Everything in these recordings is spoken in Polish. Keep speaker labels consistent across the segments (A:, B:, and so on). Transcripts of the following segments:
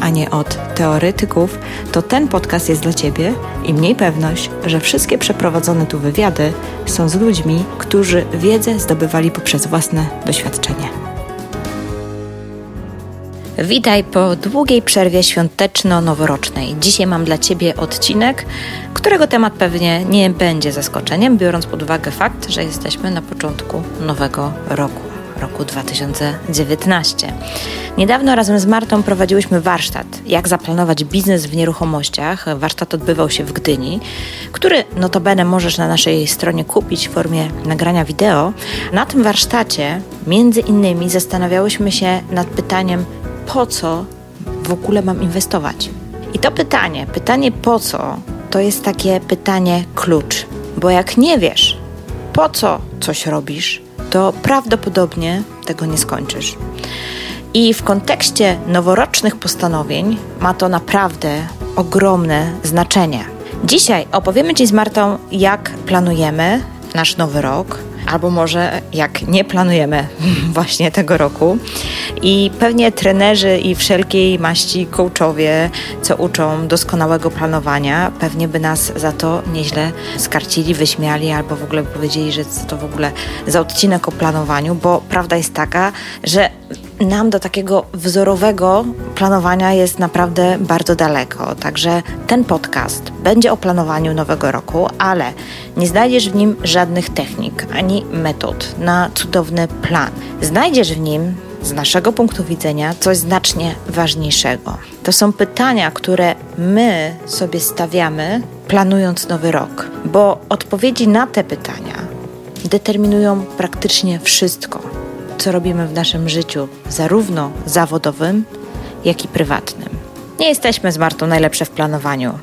A: a nie od teoretyków, to ten podcast jest dla Ciebie i mniej pewność, że wszystkie przeprowadzone tu wywiady są z ludźmi, którzy wiedzę zdobywali poprzez własne doświadczenie. Witaj po długiej przerwie świąteczno-noworocznej. Dzisiaj mam dla Ciebie odcinek, którego temat pewnie nie będzie zaskoczeniem, biorąc pod uwagę fakt, że jesteśmy na początku nowego roku roku 2019. Niedawno razem z Martą prowadziłyśmy warsztat, jak zaplanować biznes w nieruchomościach. Warsztat odbywał się w Gdyni, który notabene możesz na naszej stronie kupić w formie nagrania wideo. Na tym warsztacie między innymi zastanawiałyśmy się nad pytaniem, po co w ogóle mam inwestować? I to pytanie, pytanie po co, to jest takie pytanie klucz. Bo jak nie wiesz, po co coś robisz, to prawdopodobnie tego nie skończysz. I w kontekście noworocznych postanowień ma to naprawdę ogromne znaczenie. Dzisiaj opowiemy Ci z Martą, jak planujemy nasz nowy rok, albo może jak nie planujemy właśnie tego roku. I pewnie trenerzy i wszelkiej maści coachowie, co uczą doskonałego planowania, pewnie by nas za to nieźle skarcili, wyśmiali albo w ogóle powiedzieli, że to w ogóle za odcinek o planowaniu, bo prawda jest taka, że nam do takiego wzorowego planowania jest naprawdę bardzo daleko. Także ten podcast będzie o planowaniu nowego roku, ale nie znajdziesz w nim żadnych technik ani metod na cudowny plan. Znajdziesz w nim z naszego punktu widzenia coś znacznie ważniejszego. To są pytania, które my sobie stawiamy, planując nowy rok, bo odpowiedzi na te pytania determinują praktycznie wszystko co robimy w naszym życiu, zarówno zawodowym, jak i prywatnym. Nie jesteśmy z Martą najlepsze w planowaniu,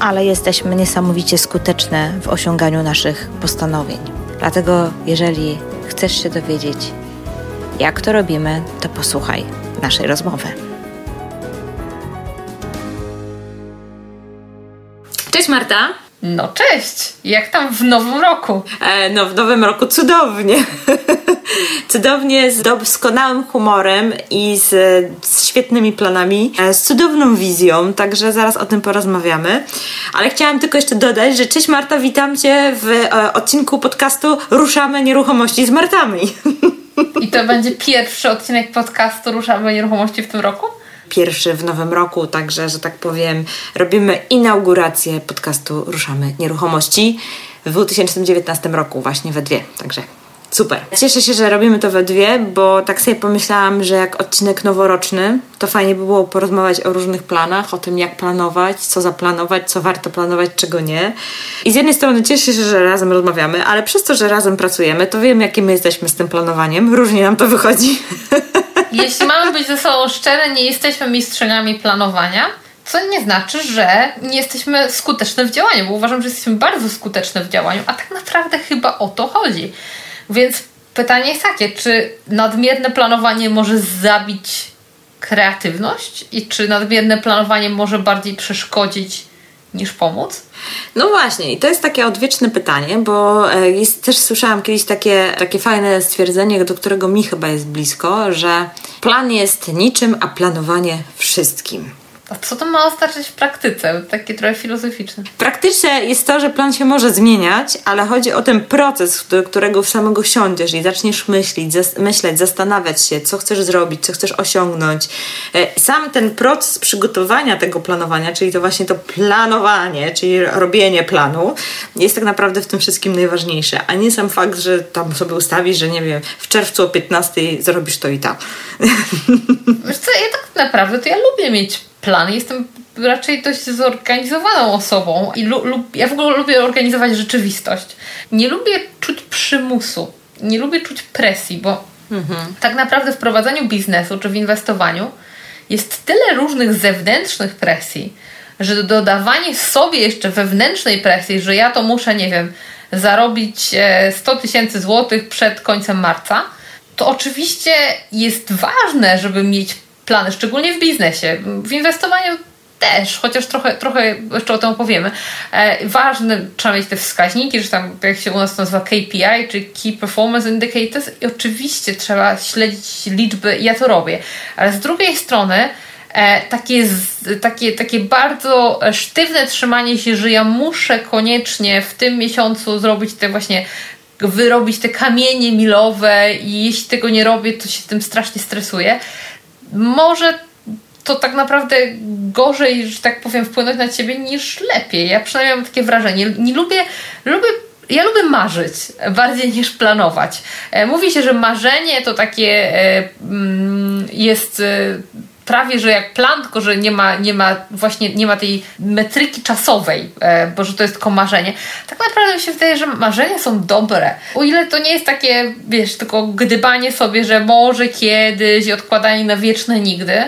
A: ale jesteśmy niesamowicie skuteczne w osiąganiu naszych postanowień. Dlatego, jeżeli chcesz się dowiedzieć, jak to robimy, to posłuchaj naszej rozmowy. Cześć Marta.
B: No cześć! Jak tam w nowym roku?
A: E, no w nowym roku cudownie. cudownie, z doskonałym humorem i z, z, świetnymi planami, e, z cudowną wizją, także zaraz o tym porozmawiamy. Ale chciałam tylko jeszcze dodać, że cześć Marta, witam Cię w e, odcinku podcastu Ruszamy Nieruchomości z Martami.
B: I to będzie pierwszy odcinek podcastu Ruszamy Nieruchomości w tym roku?
A: pierwszy w nowym roku, także, że tak powiem, robimy inaugurację podcastu Ruszamy Nieruchomości w 2019 roku, właśnie we dwie, także Super. Cieszę się, że robimy to we dwie, bo tak sobie pomyślałam, że jak odcinek noworoczny, to fajnie by było porozmawiać o różnych planach, o tym jak planować, co zaplanować, co warto planować, czego nie. I z jednej strony cieszę się, że razem rozmawiamy, ale przez to, że razem pracujemy, to wiem, jakie my jesteśmy z tym planowaniem. Różnie nam to wychodzi.
B: Jeśli mamy być ze sobą szczere, nie jesteśmy mistrzeniami planowania, co nie znaczy, że nie jesteśmy skuteczne w działaniu, bo uważam, że jesteśmy bardzo skuteczne w działaniu, a tak naprawdę chyba o to chodzi. Więc pytanie jest takie, czy nadmierne planowanie może zabić kreatywność i czy nadmierne planowanie może bardziej przeszkodzić niż pomóc?
A: No właśnie, i to jest takie odwieczne pytanie, bo e, jest, też słyszałam kiedyś takie, takie fajne stwierdzenie, do którego mi chyba jest blisko, że plan jest niczym, a planowanie wszystkim.
B: A co to ma oznaczać w praktyce? Takie trochę filozoficzne.
A: Praktyczne jest to, że plan się może zmieniać, ale chodzi o ten proces, do którego w samego siądziesz i zaczniesz myśleć, zas myśleć, zastanawiać się, co chcesz zrobić, co chcesz osiągnąć. E, sam ten proces przygotowania tego planowania, czyli to właśnie to planowanie, czyli robienie planu, jest tak naprawdę w tym wszystkim najważniejsze, a nie sam fakt, że tam sobie ustawisz, że nie wiem, w czerwcu o 15 zrobisz to i tak.
B: Wiesz co, ja tak naprawdę to ja lubię mieć plan. Jestem raczej dość zorganizowaną osobą i lu, lub, ja w ogóle lubię organizować rzeczywistość. Nie lubię czuć przymusu, nie lubię czuć presji, bo mhm. tak naprawdę w prowadzeniu biznesu czy w inwestowaniu jest tyle różnych zewnętrznych presji, że dodawanie sobie jeszcze wewnętrznej presji, że ja to muszę, nie wiem, zarobić 100 e, tysięcy złotych przed końcem marca, to oczywiście jest ważne, żeby mieć plany, szczególnie w biznesie. W inwestowaniu też, chociaż trochę, trochę jeszcze o tym opowiemy. E, ważne, trzeba mieć te wskaźniki, że tam, jak się u nas nazywa KPI, czy Key Performance Indicators i oczywiście trzeba śledzić liczby, ja to robię. Ale z drugiej strony e, takie, takie, takie bardzo sztywne trzymanie się, że ja muszę koniecznie w tym miesiącu zrobić te właśnie wyrobić te kamienie milowe i jeśli tego nie robię, to się tym strasznie stresuję. Może to tak naprawdę gorzej, że tak powiem, wpłynąć na ciebie niż lepiej. Ja przynajmniej mam takie wrażenie. Nie lubię, lubię ja lubię marzyć bardziej niż planować. E, mówi się, że marzenie to takie e, mm, jest e, prawie, że jak plan, tylko że nie ma, nie ma właśnie nie ma tej metryki czasowej, bo że to jest tylko marzenie. Tak naprawdę mi się wydaje, że marzenia są dobre. O ile to nie jest takie, wiesz, tylko gdybanie sobie, że może kiedyś i odkładanie na wieczne nigdy,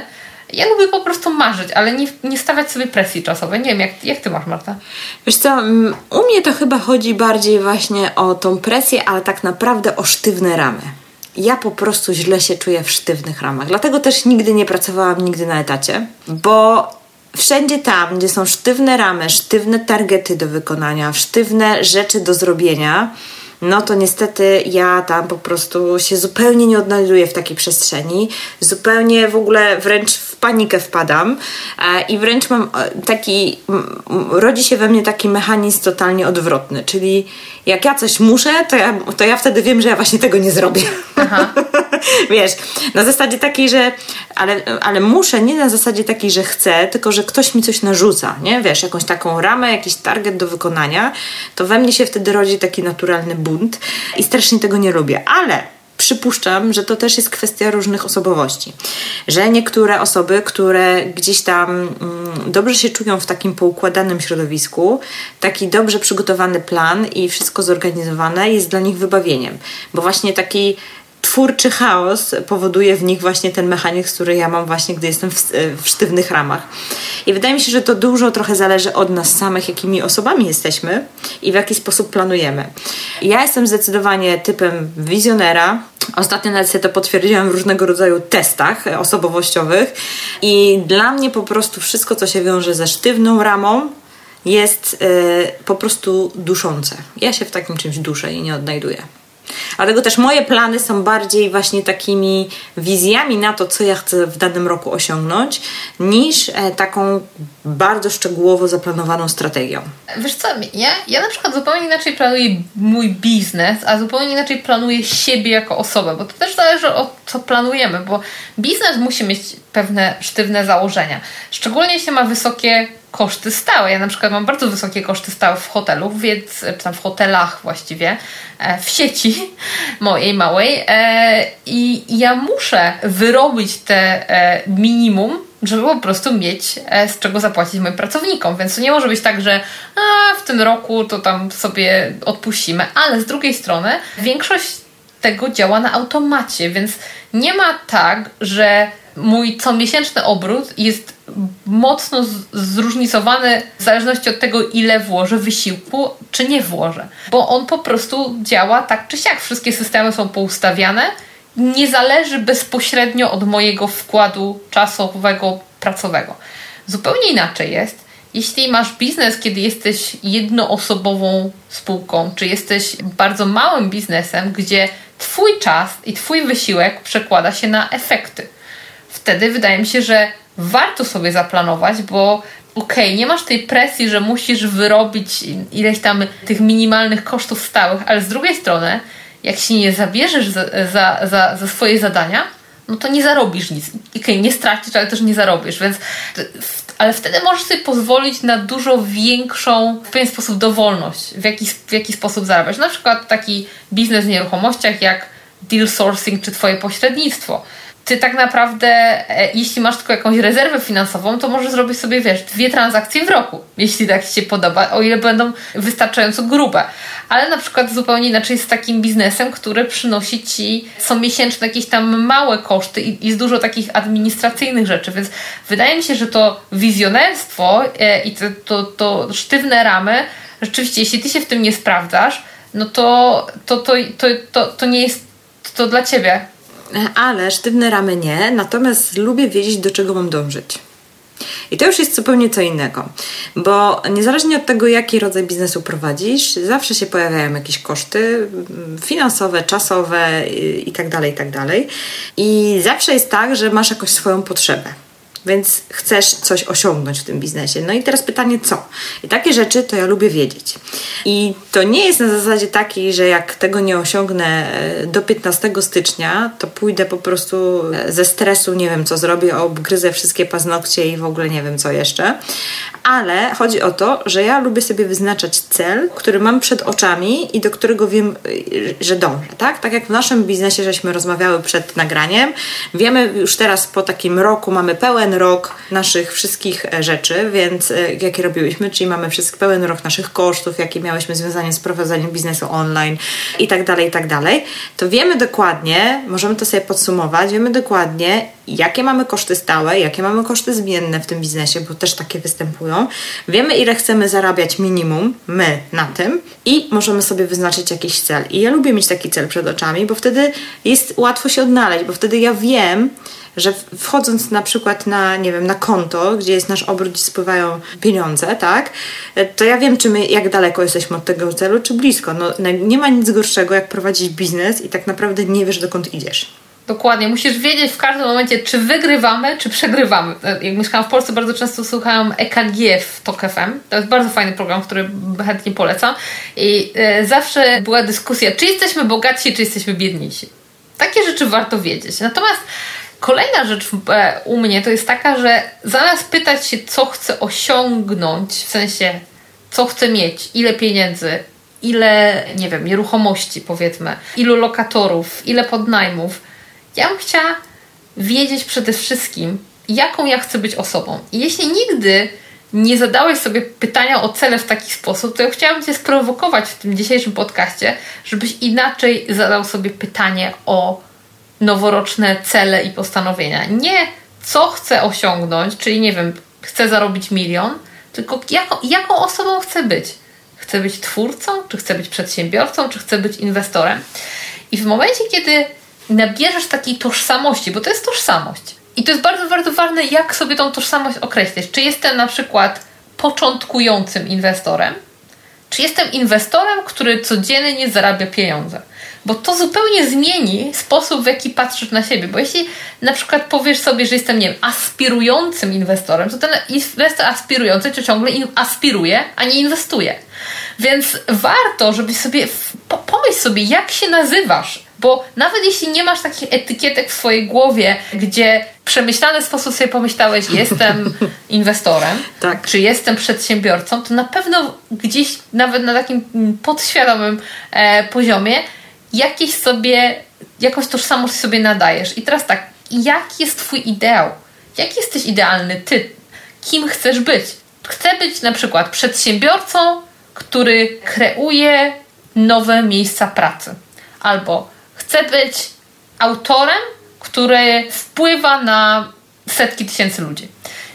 B: ja lubię po prostu marzyć, ale nie, nie stawiać sobie presji czasowej. Nie wiem, jak, jak ty masz, Marta?
A: Wiesz co, u mnie to chyba chodzi bardziej właśnie o tą presję, ale tak naprawdę o sztywne ramy. Ja po prostu źle się czuję w sztywnych ramach. Dlatego też nigdy nie pracowałam nigdy na etacie, bo wszędzie tam, gdzie są sztywne ramy, sztywne targety do wykonania, sztywne rzeczy do zrobienia, no to niestety ja tam po prostu się zupełnie nie odnajduję w takiej przestrzeni. Zupełnie w ogóle wręcz w panikę wpadam e, i wręcz mam e, taki, rodzi się we mnie taki mechanizm totalnie odwrotny, czyli jak ja coś muszę, to ja, to ja wtedy wiem, że ja właśnie tego nie zrobię. Wiesz, na zasadzie takiej, że ale, ale muszę nie na zasadzie takiej, że chcę, tylko że ktoś mi coś narzuca, nie? Wiesz, jakąś taką ramę, jakiś target do wykonania, to we mnie się wtedy rodzi taki naturalny bunt i strasznie tego nie lubię. Ale przypuszczam, że to też jest kwestia różnych osobowości. Że niektóre osoby, które gdzieś tam mm, dobrze się czują w takim poukładanym środowisku, taki dobrze przygotowany plan i wszystko zorganizowane jest dla nich wybawieniem. Bo właśnie taki twórczy chaos powoduje w nich właśnie ten mechanizm, który ja mam właśnie, gdy jestem w, w, sztywnych ramach. I wydaje mi się, że to dużo trochę zależy od nas samych, jakimi osobami jesteśmy i w jaki sposób planujemy. Ja jestem zdecydowanie typem wizjonera. Ostatnio nawet sobie to potwierdziłam w różnego rodzaju testach osobowościowych i dla mnie po prostu wszystko, co się wiąże ze sztywną ramą, jest yy, po prostu duszące. Ja się w takim czymś duszę i nie odnajduję. Dlatego też moje plany są bardziej właśnie takimi wizjami na to, co ja chcę w danym roku osiągnąć, niż e, taką bardzo szczegółowo zaplanowaną strategią.
B: Wiesz co, ja, ja na przykład zupełnie inaczej planuję mój biznes, a zupełnie inaczej planuję siebie jako osobę, bo to też zależy od co planujemy, bo biznes musi mieć pewne sztywne założenia. Szczególnie jeśli ma wysokie koszty stałe. Ja na przykład mam bardzo wysokie koszty stałe w hotelu, więc, czy tam w hotelach właściwie, e, w sieci mojej małej e, i ja muszę wyrobić te e, minimum, żeby po prostu mieć z czego zapłacić moim pracownikom. Więc to nie może być tak, że a, w tym roku to tam sobie odpuścimy, ale z drugiej strony większość tego działa na automacie, więc nie ma tak, że mój comiesięczny obrót jest mocno zróżnicowany w zależności od tego, ile włożę wysiłku, czy nie włożę. Bo on po prostu działa tak czy siak. Wszystkie systemy są poustawiane. Nie zależy bezpośrednio od mojego wkładu czasowego, pracowego. Zupełnie inaczej jest, jeśli masz biznes, kiedy jesteś jednoosobową spółką, czy jesteś bardzo małym biznesem, gdzie Twój czas i Twój wysiłek przekłada się na efekty. Wtedy wydaje mi się, że warto sobie zaplanować, bo okej, okay, nie masz tej presji, że musisz wyrobić ileś tam tych minimalnych kosztów stałych, ale z drugiej strony, jak się nie zabierzesz za, za, za, za swoje zadania, no to nie zarobisz nic. Okay, nie stracisz, ale też nie zarobisz, więc ale wtedy możesz sobie pozwolić na dużo większą w pewien sposób dowolność, w jaki, w jaki sposób zarabiać. Na przykład taki biznes w nieruchomościach jak deal sourcing czy twoje pośrednictwo ty tak naprawdę, e, jeśli masz tylko jakąś rezerwę finansową, to możesz zrobić sobie, wiesz, dwie transakcje w roku, jeśli tak ci się podoba, o ile będą wystarczająco grube. Ale na przykład zupełnie inaczej z takim biznesem, który przynosi ci co miesięczne jakieś tam małe koszty i jest dużo takich administracyjnych rzeczy, więc wydaje mi się, że to wizjonerstwo e, i to, to, to sztywne ramy, rzeczywiście, jeśli ty się w tym nie sprawdzasz, no to, to, to, to, to, to nie jest to dla ciebie.
A: Ale sztywne ramy nie, natomiast lubię wiedzieć, do czego mam dążyć. I to już jest zupełnie co innego, bo niezależnie od tego, jaki rodzaj biznesu prowadzisz, zawsze się pojawiają jakieś koszty finansowe, czasowe itd., tak itd. Tak I zawsze jest tak, że masz jakąś swoją potrzebę więc chcesz coś osiągnąć w tym biznesie. No i teraz pytanie, co? I takie rzeczy to ja lubię wiedzieć. I to nie jest na zasadzie takiej, że jak tego nie osiągnę e, do 15 stycznia, to pójdę po prostu e, ze stresu, nie wiem co zrobię, obgryzę wszystkie paznokcie i w ogóle nie wiem co jeszcze. Ale chodzi o to, że ja lubię sobie wyznaczać cel, który mam przed oczami i do którego wiem, e, że dążę, tak? Tak jak w naszym biznesie, żeśmy rozmawiały przed nagraniem, wiemy już teraz po takim roku, mamy pełen rok naszych wszystkich e, rzeczy, więc e, jakie robiłyśmy, czyli mamy wszystko, pełen rok naszych kosztów, jakie miałyśmy związane z prowadzeniem biznesu online i tak dalej, i tak dalej, to wiemy dokładnie, możemy to sobie podsumować, wiemy dokładnie, jakie mamy koszty stałe, jakie mamy koszty zmienne w tym biznesie, bo też takie występują. Wiemy, ile chcemy zarabiać minimum, my na tym i możemy sobie wyznaczyć jakiś cel. I ja lubię mieć taki cel przed oczami, bo wtedy jest łatwo się odnaleźć, bo wtedy ja wiem, że wchodząc na przykład na, nie wiem, na konto, gdzie jest nasz obrót, gdzie spływają pieniądze, tak, to ja wiem, czy my, jak daleko jesteśmy od tego celu, czy blisko. No, nie ma nic gorszego, jak prowadzić biznes i tak naprawdę nie wiesz, dokąd idziesz.
B: Dokładnie. Musisz wiedzieć w każdym momencie, czy wygrywamy, czy przegrywamy. Jak mieszkałam w Polsce, bardzo często słuchałam EKG w TOK FM. To jest bardzo fajny program, który chętnie polecam. I e, zawsze była dyskusja, czy jesteśmy bogatsi, czy jesteśmy biedniejsi. Takie rzeczy warto wiedzieć. Natomiast Kolejna rzecz e, u mnie to jest taka, że zamiast pytać się, co chcę osiągnąć, w sensie, co chcę mieć, ile pieniędzy, ile, nie wiem, nieruchomości powiedzmy, ilu lokatorów, ile podnajmów, ja bym chciała wiedzieć przede wszystkim, jaką ja chcę być osobą. I jeśli nigdy nie zadałeś sobie pytania o cele w taki sposób, to ja chciałabym Cię sprowokować w tym dzisiejszym podcaście, żebyś inaczej zadał sobie pytanie o noworoczne cele i postanowienia. Nie co chcę osiągnąć, czyli nie wiem, chcę zarobić milion, tylko jaką, jaką osobą chcę być. Chcę być twórcą, czy chcę być przedsiębiorcą, czy chcę być inwestorem. I w momencie, kiedy nabierzesz takiej tożsamości, bo to jest tożsamość. I to jest bardzo, bardzo ważne, jak sobie tą tożsamość określić. Czy jestem na przykład początkującym inwestorem, czy jestem inwestorem, który codziennie zarabia pieniądze bo to zupełnie zmieni sposób, w jaki patrzysz na siebie. Bo jeśli na przykład powiesz sobie, że jestem, nie wiem, aspirującym inwestorem, to ten inwestor aspirujący to ciągle aspiruje, a nie inwestuje. Więc warto, żebyś sobie pomyśl sobie, jak się nazywasz, bo nawet jeśli nie masz takich etykietek w swojej głowie, gdzie w przemyślany sposób sobie pomyślałeś, jestem inwestorem, tak. czy jestem przedsiębiorcą, to na pewno gdzieś nawet na takim podświadomym e, poziomie jakieś sobie, jakąś tożsamość sobie nadajesz. I teraz tak, jaki jest Twój ideał? Jaki jesteś idealny Ty? Kim chcesz być? Chcę być na przykład przedsiębiorcą, który kreuje nowe miejsca pracy. Albo chcę być autorem, który wpływa na setki tysięcy ludzi.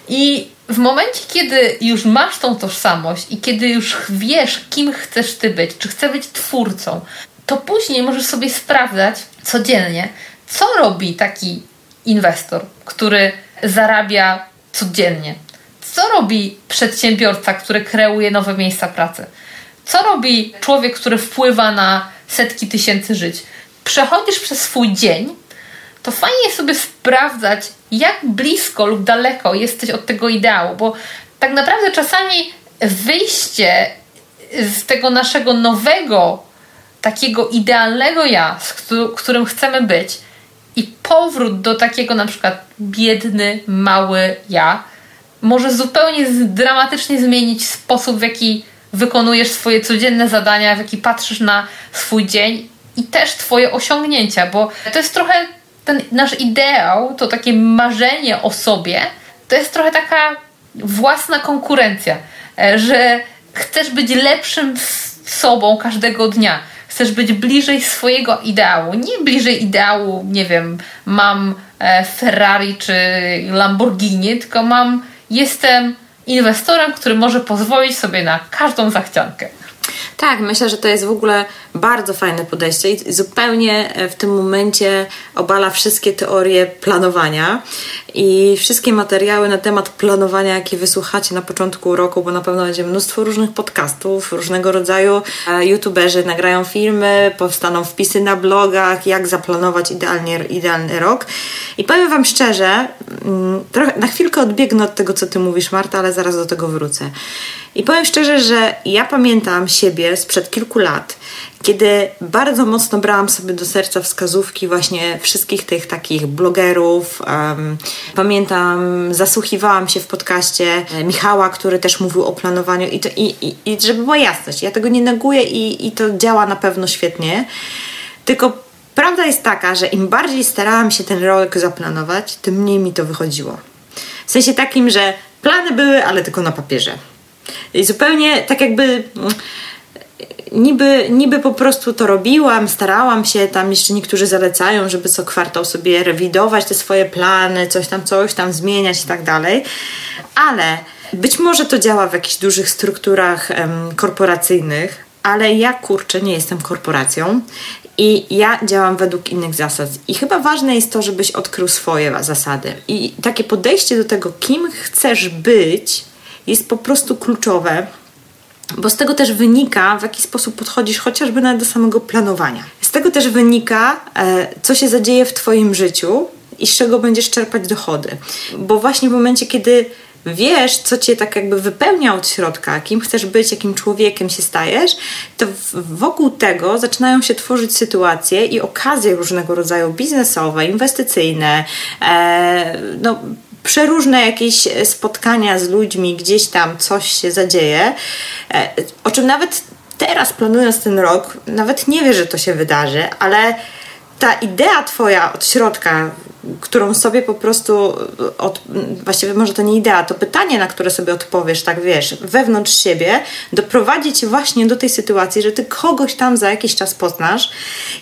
B: I w momencie, kiedy już masz tą tożsamość i kiedy już wiesz, kim chcesz ty być, czy chcę być twórcą, to później możesz sobie sprawdzać codziennie, co robi taki inwestor, który zarabia codziennie. Co robi przedsiębiorca, który kreuje nowe miejsca pracy? Co robi człowiek, który wpływa na setki tysięcy żyć? Przechodzisz przez swój dzień, to fajnie sobie sprawdzać, jak blisko lub daleko jesteś od tego ideału, bo tak naprawdę czasami wyjście z tego naszego nowego takiego idealnego ja, z którym chcemy być, i powrót do takiego na przykład biedny, mały ja, może zupełnie dramatycznie zmienić sposób, w jaki wykonujesz swoje codzienne zadania, w jaki patrzysz na swój dzień i też Twoje osiągnięcia, bo to jest trochę ten nasz ideał, to takie marzenie o sobie, to jest trochę taka własna konkurencja, e, że chcesz być lepszym sobą każdego dnia chcesz być bliżej swojego ideału. Nie bliżej ideału, nie wiem, mam e, Ferrari czy Lamborghini, tylko mam, jestem inwestorem, który może pozwolić sobie na każdą zachciankę.
A: Tak, myślę, że to jest w ogóle bardzo fajne podejście i zupełnie e, w tym momencie obala wszystkie teorie planowania i wszystkie materiały na temat planowania, jakie wysłuchacie na początku roku, bo na pewno będzie mnóstwo różnych podcastów, różnego rodzaju e, youtuberzy nagrają filmy, powstaną wpisy na blogach, jak zaplanować idealnie, idealny rok. I powiem Wam szczerze, mm, trochę, na chwilkę odbiegnę od tego, co Ty mówisz, Marta, ale zaraz do tego wrócę. I powiem szczerze, że ja pamiętam siebie sprzed kilku lat, kiedy bardzo mocno brałam sobie do serca wskazówki właśnie wszystkich tych takich blogerów. Um, pamiętam, zasłuchiwałam się w podcaście Michała, który też mówił o planowaniu i, to, i, i, i żeby była jasność, ja tego nie neguję i, i to działa na pewno świetnie, tylko prawda jest taka, że im bardziej starałam się ten rok zaplanować, tym mniej mi to wychodziło. W sensie takim, że plany były, ale tylko na papierze. I zupełnie tak jakby niby, niby po prostu to robiłam, starałam się, tam jeszcze niektórzy zalecają, żeby co kwartał sobie rewidować te swoje plany, coś tam, coś tam zmieniać i tak dalej, ale być może to działa w jakichś dużych strukturach um, korporacyjnych, ale ja kurczę nie jestem korporacją i ja działam według innych zasad. I chyba ważne jest to, żebyś odkrył swoje zasady. I takie podejście do tego, kim chcesz być, jest po prostu kluczowe, bo z tego też wynika, w jaki sposób podchodzisz chociażby nawet do samego planowania. Z tego też wynika, e, co się zadzieje w Twoim życiu i z czego będziesz czerpać dochody. Bo właśnie w momencie, kiedy wiesz, co cię tak jakby wypełnia od środka, kim chcesz być, jakim człowiekiem się stajesz, to wokół tego zaczynają się tworzyć sytuacje i okazje różnego rodzaju biznesowe, inwestycyjne, e, no przeróżne jakieś spotkania z ludźmi, gdzieś tam coś się zadzieje, e, o czym nawet teraz planując ten rok, nawet nie wie, że to się wydarzy, ale ta idea twoja od środka, którą sobie po prostu, od, właściwie może to nie idea, to pytanie, na które sobie odpowiesz, tak wiesz, wewnątrz siebie, doprowadzi cię właśnie do tej sytuacji, że ty kogoś tam za jakiś czas poznasz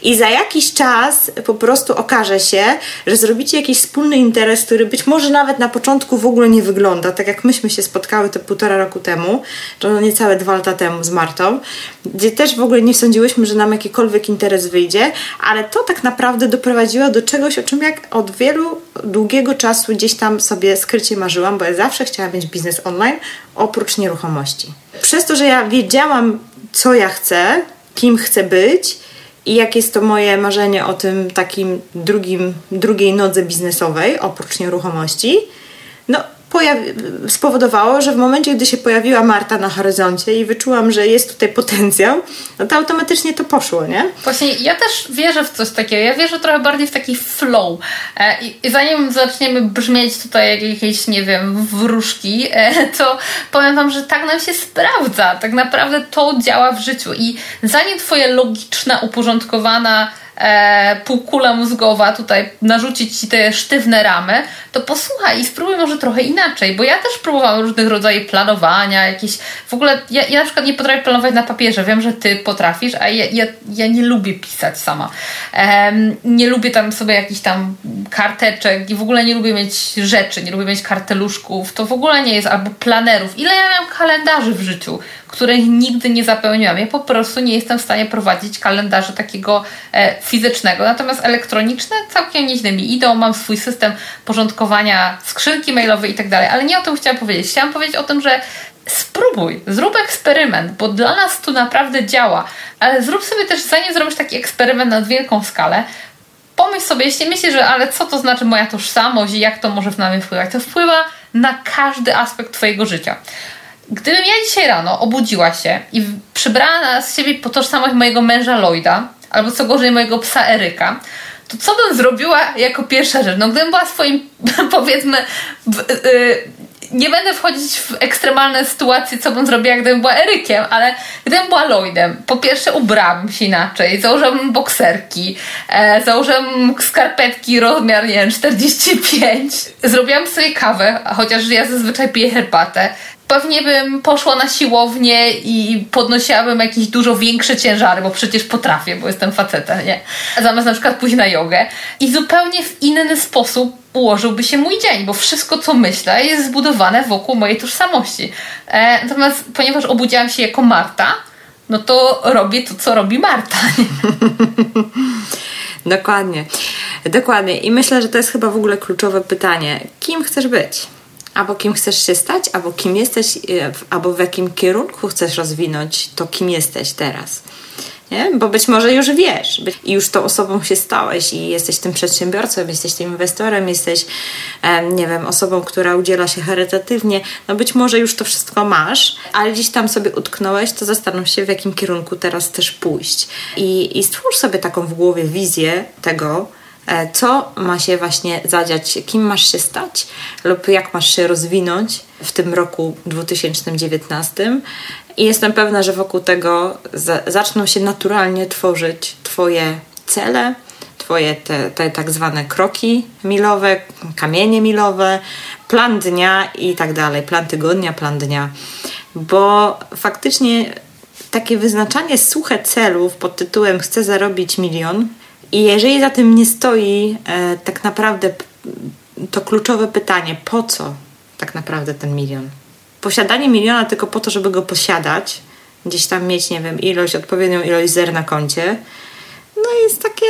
A: i za jakiś czas po prostu okaże się, że zrobicie jakiś wspólny interes, który być może nawet na początku w ogóle nie wygląda, tak jak myśmy się spotkały te półtora roku temu, to no niecałe dwa lata temu z Martą, gdzie też w ogóle nie sądziłyśmy, że nam jakikolwiek interes wyjdzie, ale to tak naprawdę doprowadziło do czegoś, o czym jak od od wielu, długiego czasu gdzieś tam sobie skrycie marzyłam, bo ja zawsze chciałam mieć biznes online oprócz nieruchomości. Przez to, że ja wiedziałam, co ja chcę, kim chcę być i jakie jest to moje marzenie o tym takim drugim, drugiej nodze biznesowej oprócz nieruchomości, spowodowało, że w momencie, gdy się pojawiła Marta na horyzoncie i wyczułam, że jest tutaj potencjał, no to automatycznie to poszło, nie?
B: Właśnie ja też wierzę w coś takiego. Ja wierzę trochę bardziej w taki flow. E, I zanim zaczniemy brzmieć tutaj jak jakieś, nie wiem, wróżki, e, to powiem Wam, że tak nam się sprawdza. Tak naprawdę to działa w życiu. I zanim Twoje logiczna, uporządkowana e, półkula mózgowa tutaj narzucić ci te sztywne ramy, to posłuchaj i spróbuj może trochę inaczej, bo ja też próbowałam różnych rodzajów planowania, jakieś w ogóle, ja, ja na przykład nie potrafię planować na papierze, wiem, że ty potrafisz, a ja, ja, ja nie lubię pisać sama. E, nie lubię tam sobie jakichś tam karteczek i w ogóle nie lubię mieć rzeczy, nie lubię mieć karteluszków, to w ogóle nie jest, albo planerów. Ile ja miałam kalendarzy w życiu? Których nigdy nie zapełniłam. Ja po prostu nie jestem w stanie prowadzić kalendarza takiego e, fizycznego. Natomiast elektroniczne całkiem nieźle mi idą. Mam swój system porządkowania skrzynki mailowej i tak dalej. Ale nie o tym chciałam powiedzieć. Chciałam powiedzieć o tym, że spróbuj, zrób eksperyment, bo dla nas to naprawdę działa. Ale zrób sobie też, zanim zrobisz taki eksperyment na wielką skalę, pomyśl sobie, jeśli myślisz, że ale co to znaczy moja tożsamość i jak to może na mnie wpływać, to wpływa na każdy aspekt Twojego życia. Gdybym ja dzisiaj rano obudziła się i przybrała na siebie po tożsamość mojego męża Lloyda, albo co gorzej mojego psa Eryka, to co bym zrobiła jako pierwsza rzecz? No gdybym była swoim, powiedzmy, w, yy, nie będę wchodzić w ekstremalne sytuacje, co bym zrobiła, gdybym była Erykiem, ale gdybym była Lloydem, po pierwsze ubrałabym się inaczej, założyłabym bokserki, e, założyłabym skarpetki rozmiar, nie wiem, 45, zrobiłam sobie kawę, chociaż ja zazwyczaj piję herbatę, pewnie bym poszła na siłownię i podnosiłabym jakieś dużo większe ciężary, bo przecież potrafię, bo jestem facetem, nie? Zamiast na przykład pójść na jogę. I zupełnie w inny sposób ułożyłby się mój dzień, bo wszystko, co myślę, jest zbudowane wokół mojej tożsamości. E, natomiast ponieważ obudziłam się jako Marta, no to robię to, co robi Marta.
A: Dokładnie. Dokładnie. I myślę, że to jest chyba w ogóle kluczowe pytanie. Kim chcesz być? Albo kim chcesz się stać, albo kim jesteś, e, albo w jakim kierunku chcesz rozwinąć to, kim jesteś teraz. Nie? Bo być może już wiesz i już tą osobą się stałeś i jesteś tym przedsiębiorcą, jesteś tym inwestorem, jesteś, nie wiem, osobą, która udziela się charytatywnie. No być może już to wszystko masz, ale gdzieś tam sobie utknąłeś, to zastanów się, w jakim kierunku teraz chcesz pójść. I, i stwórz sobie taką w głowie wizję tego, co ma się właśnie zadziać, kim masz się stać? Lub jak masz się rozwinąć w tym roku 2019 i jestem pewna, że wokół tego zaczną się naturalnie tworzyć Twoje cele, Twoje te, te tak zwane kroki milowe, kamienie milowe, plan dnia i tak dalej, plan tygodnia, plan dnia. Bo faktycznie takie wyznaczanie suche celów pod tytułem chcę zarobić milion i jeżeli za tym nie stoi e, tak naprawdę to kluczowe pytanie, po co tak naprawdę ten milion? posiadanie miliona tylko po to, żeby go posiadać, gdzieś tam mieć, nie wiem, ilość, odpowiednią ilość zer na koncie, no jest takie,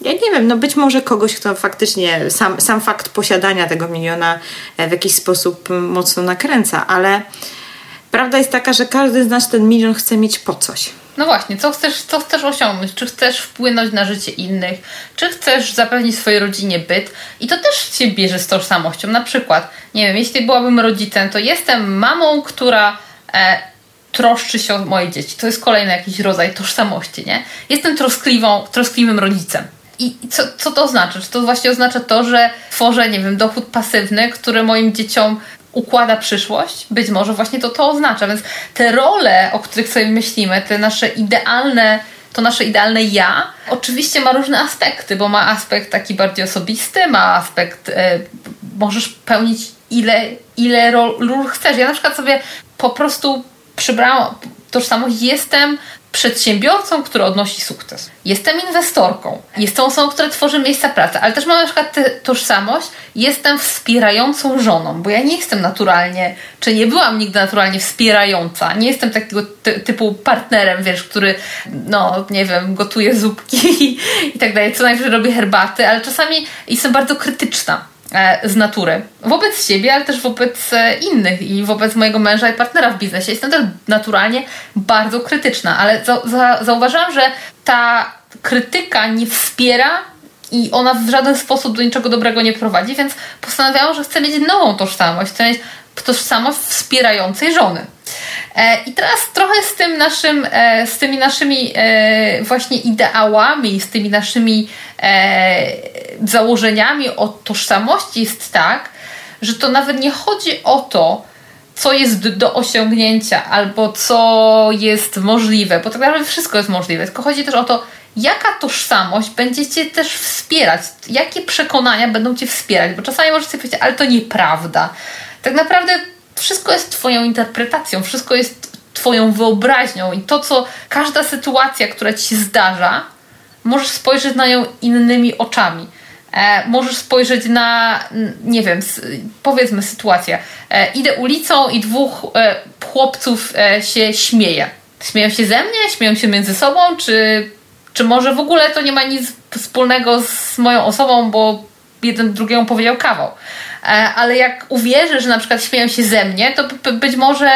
A: ja nie wiem, no być może kogoś, kto faktycznie sam, sam fakt posiadania tego miliona e, w jakiś sposób mocno nakręca, ale prawda jest taka, że każdy z nas ten milion chce mieć po coś.
B: No właśnie, co chcesz, co chcesz osiągnąć? Czy chcesz wpłynąć na życie innych? Czy chcesz zapewnić swojej rodzinie byt? I to też się bierze z tożsamością. Na przykład, nie wiem, jeśli byłabym rodzicem, to jestem mamą, która e, troszczy się o moje dzieci. To jest kolejny jakiś rodzaj tożsamości, nie? Jestem troskliwą, troskliwym rodzicem. I co, co to oznacza? Czy to właśnie oznacza to, że tworzę, nie wiem, dochód pasywny, który moim dzieciom układa przyszłość, być może właśnie to to oznacza. Więc te role, o których sobie myślimy, te nasze idealne, to nasze idealne ja, oczywiście ma różne aspekty, bo ma aspekt taki bardziej osobisty, ma aspekt, e, możesz pełnić ile, ile ról chcesz. Ja na przykład sobie po prostu przybrałam tożsamość, jestem przedsiębiorcą, który odnosi sukces. Jestem inwestorką. Jestem osobą, która tworzy miejsca pracy, ale też mam na przykład tę tożsamość. Jestem wspierającą żoną, bo ja nie jestem naturalnie, czy nie byłam nigdy naturalnie wspierająca. Nie jestem takiego ty typu partnerem, wiesz, który, no, nie wiem, gotuje zupki i tak dalej, co najwyżej robi herbaty, ale czasami jestem bardzo krytyczna z natury. Wobec siebie, ale też wobec e, innych i wobec mojego męża i partnera w biznesie. Jestem też naturalnie bardzo krytyczna, ale za, za, zauważyłam, że ta krytyka nie wspiera i ona w żaden sposób do niczego dobrego nie prowadzi, więc postanawiałam, że chcę mieć nową tożsamość, chcę mieć tożsamość wspierającej żony. E, I teraz trochę z tym naszym, e, z tymi naszymi e, właśnie ideałami, z tymi naszymi założeniami o tożsamości jest tak, że to nawet nie chodzi o to, co jest do osiągnięcia albo co jest możliwe, bo tak naprawdę wszystko jest możliwe, tylko chodzi też o to, jaka tożsamość będzie Cię też wspierać, jakie przekonania będą Cię wspierać, bo czasami możesz sobie powiedzieć, ale to nieprawda. Tak naprawdę wszystko jest Twoją interpretacją, wszystko jest Twoją wyobraźnią i to, co każda sytuacja, która Ci się zdarza, możesz spojrzeć na nią innymi oczami. E, możesz spojrzeć na, nie wiem, powiedzmy sytuację. E, idę ulicą i dwóch e, chłopców e, się śmieje. Śmieją się ze mnie, śmieją się między sobą, czy, czy może w ogóle to nie ma nic wspólnego z moją osobą, bo jeden drugiemu powiedział kawał. E, ale jak uwierzę, że na przykład śmieją się ze mnie, to być może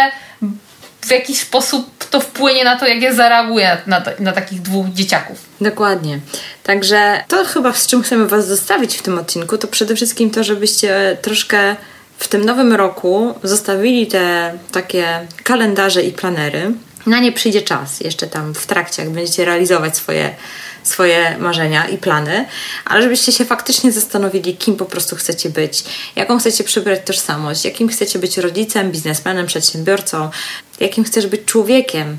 B: w jakiś sposób to wpłynie na to, jak ja zareaguję na, na, na, takich dwóch dzieciaków.
A: Dokładnie. Także to chyba z czym chcemy Was zostawić w tym odcinku, to przede wszystkim to, żebyście troszkę w tym nowym roku zostawili te takie kalendarze i planery. Na nie przyjdzie czas jeszcze tam w trakcie, jak będziecie realizować swoje swoje marzenia i plany, ale żebyście się faktycznie zastanowili, kim po prostu chcecie być, jaką chcecie przybrać tożsamość, jakim chcecie być rodzicem, biznesmenem, przedsiębiorcą, jakim chcesz być człowiekiem,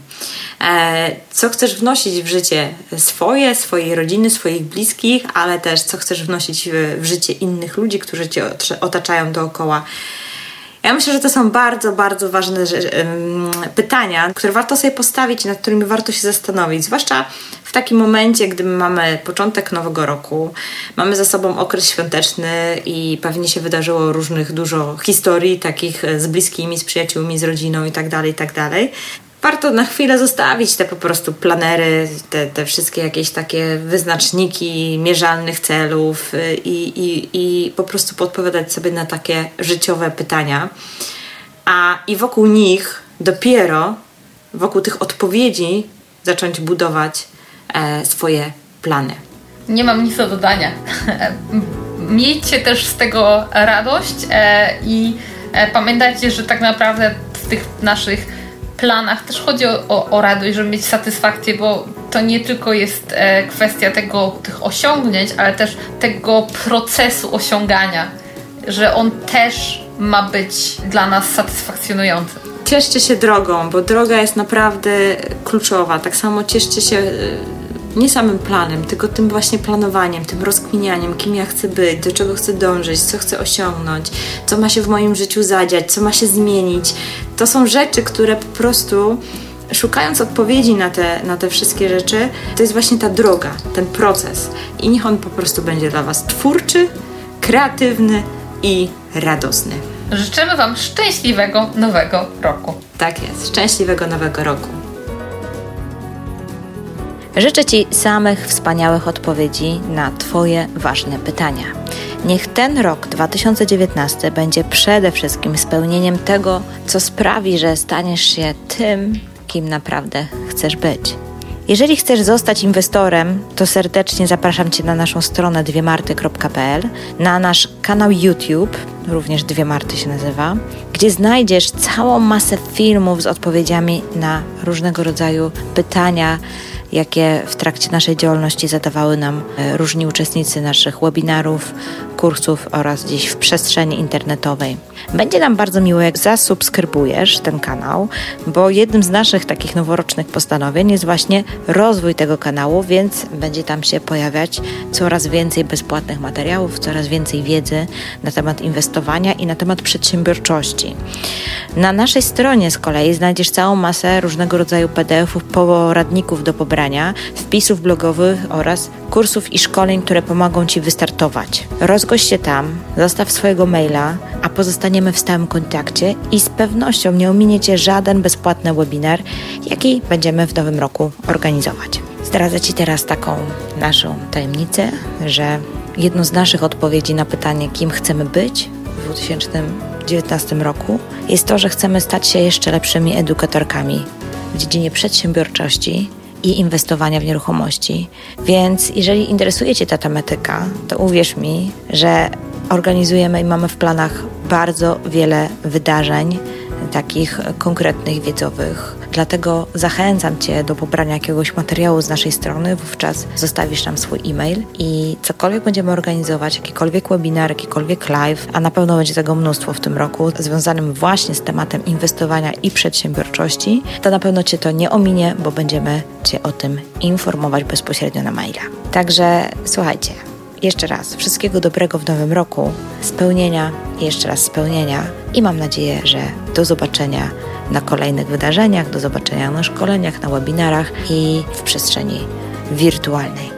A: e, co chcesz wnosić w życie swoje, swojej rodziny, swoich bliskich, ale też co chcesz wnosić w, w życie innych ludzi, którzy cię otaczają dookoła. Ja myślę, że to są bardzo, bardzo ważne pytania, które warto sobie postawić, nad którymi warto się zastanowić. Zwłaszcza w takim momencie, gdy mamy początek nowego roku, mamy za sobą okres świąteczny i pewnie się wydarzyło różnych dużo historii, takich z bliskimi, z przyjaciółmi, z rodziną itd., tak itd.
C: Warto na chwilę zostawić te po prostu planery, te, te wszystkie jakieś takie wyznaczniki mierzalnych celów y, i, i, i po prostu podpowiadać sobie na takie życiowe pytania. A i wokół nich dopiero, wokół tych odpowiedzi, zacząć budować e, swoje plany.
B: Nie mam nic do dodania. Miejcie też z tego radość e, i e, pamiętajcie, że tak naprawdę w tych naszych planach też chodzi o, o, o, radość, żeby mieć satysfakcję, bo to nie tylko jest e, kwestia tego, tych osiągnięć, ale też tego procesu osiągania, że on też ma być dla nas satysfakcjonujący.
C: Cieszcie się drogą, bo droga jest naprawdę kluczowa. Tak samo cieszcie się nie samym planem, tylko tym właśnie planowaniem, tym rozkminianiem, kim ja chcę być, do czego chcę dążyć, co chcę osiągnąć, co ma się w moim życiu zadziać, co ma się zmienić. To są rzeczy, które po prostu szukając odpowiedzi na te, na te wszystkie rzeczy, to jest właśnie ta droga, ten proces. I niech on po prostu będzie dla Was twórczy, kreatywny i radosny.
B: Życzymy Wam szczęśliwego nowego roku.
C: Tak jest, szczęśliwego nowego roku.
A: Życzę Ci samych wspaniałych odpowiedzi na Twoje ważne pytania. Niech ten rok 2019 będzie przede wszystkim spełnieniem tego, co sprawi, że staniesz się tym, kim naprawdę chcesz być. Jeżeli chcesz zostać inwestorem, to serdecznie zapraszam Cię na naszą stronę dwiemarty.pl, na nasz kanał YouTube, również Dwie Marty się nazywa, gdzie znajdziesz całą masę filmów z odpowiedziami na różnego rodzaju pytania, jakie w trakcie naszej działalności zadawały nam e, różni uczestnicy naszych webinarów, kursów oraz gdzieś w przestrzeni internetowej. Będzie nam bardzo miło, jak zasubskrybujesz ten kanał, bo jednym z naszych takich noworocznych postanowień jest właśnie rozwój tego kanału, więc będzie tam się pojawiać coraz więcej bezpłatnych materiałów, coraz więcej wiedzy na temat inwestowania i na temat przedsiębiorczości. Na naszej stronie z kolei znajdziesz całą masę różnego rodzaju PDF-ów, poradników do pobrania, wpisów blogowych oraz kursów i szkoleń, które pomogą Ci wystartować. Rozgość się tam, zostaw swojego maila, a pozostaniemy w stałym kontakcie i z pewnością nie ominie Cię żaden bezpłatny webinar, jaki będziemy w nowym roku organizować. Zdradzę Ci teraz taką naszą tajemnicę, że jedną z naszych odpowiedzi na pytanie, kim chcemy być w 2019 roku, jest to, że chcemy stać się jeszcze lepszymi edukatorkami w dziedzinie przedsiębiorczości i inwestowania w nieruchomości. Więc jeżeli interesuje Cię ta tematyka, to uwierz mi, że organizujemy i mamy w planach bardzo wiele wydarzeń, takich konkretnych, wiedzowych. Dlatego zachęcam Cię do pobrania jakiegoś materiału z naszej strony, wówczas zostawisz nam swój e-mail i cokolwiek będziemy organizować, jakikolwiek webinar, jakikolwiek live, a na pewno będzie tego mnóstwo w tym roku, związanym właśnie z tematem inwestowania i przedsiębiorczości, to na pewno Cię to nie ominie, bo będziemy Cię o tym informować bezpośrednio na maila. Także słuchajcie, jeszcze raz wszystkiego dobrego w nowym roku, spełnienia i jeszcze raz spełnienia i mam nadzieję, że do zobaczenia na kolejnych wydarzeniach, do zobaczenia na szkoleniach, na webinarach i w przestrzeni wirtualnej.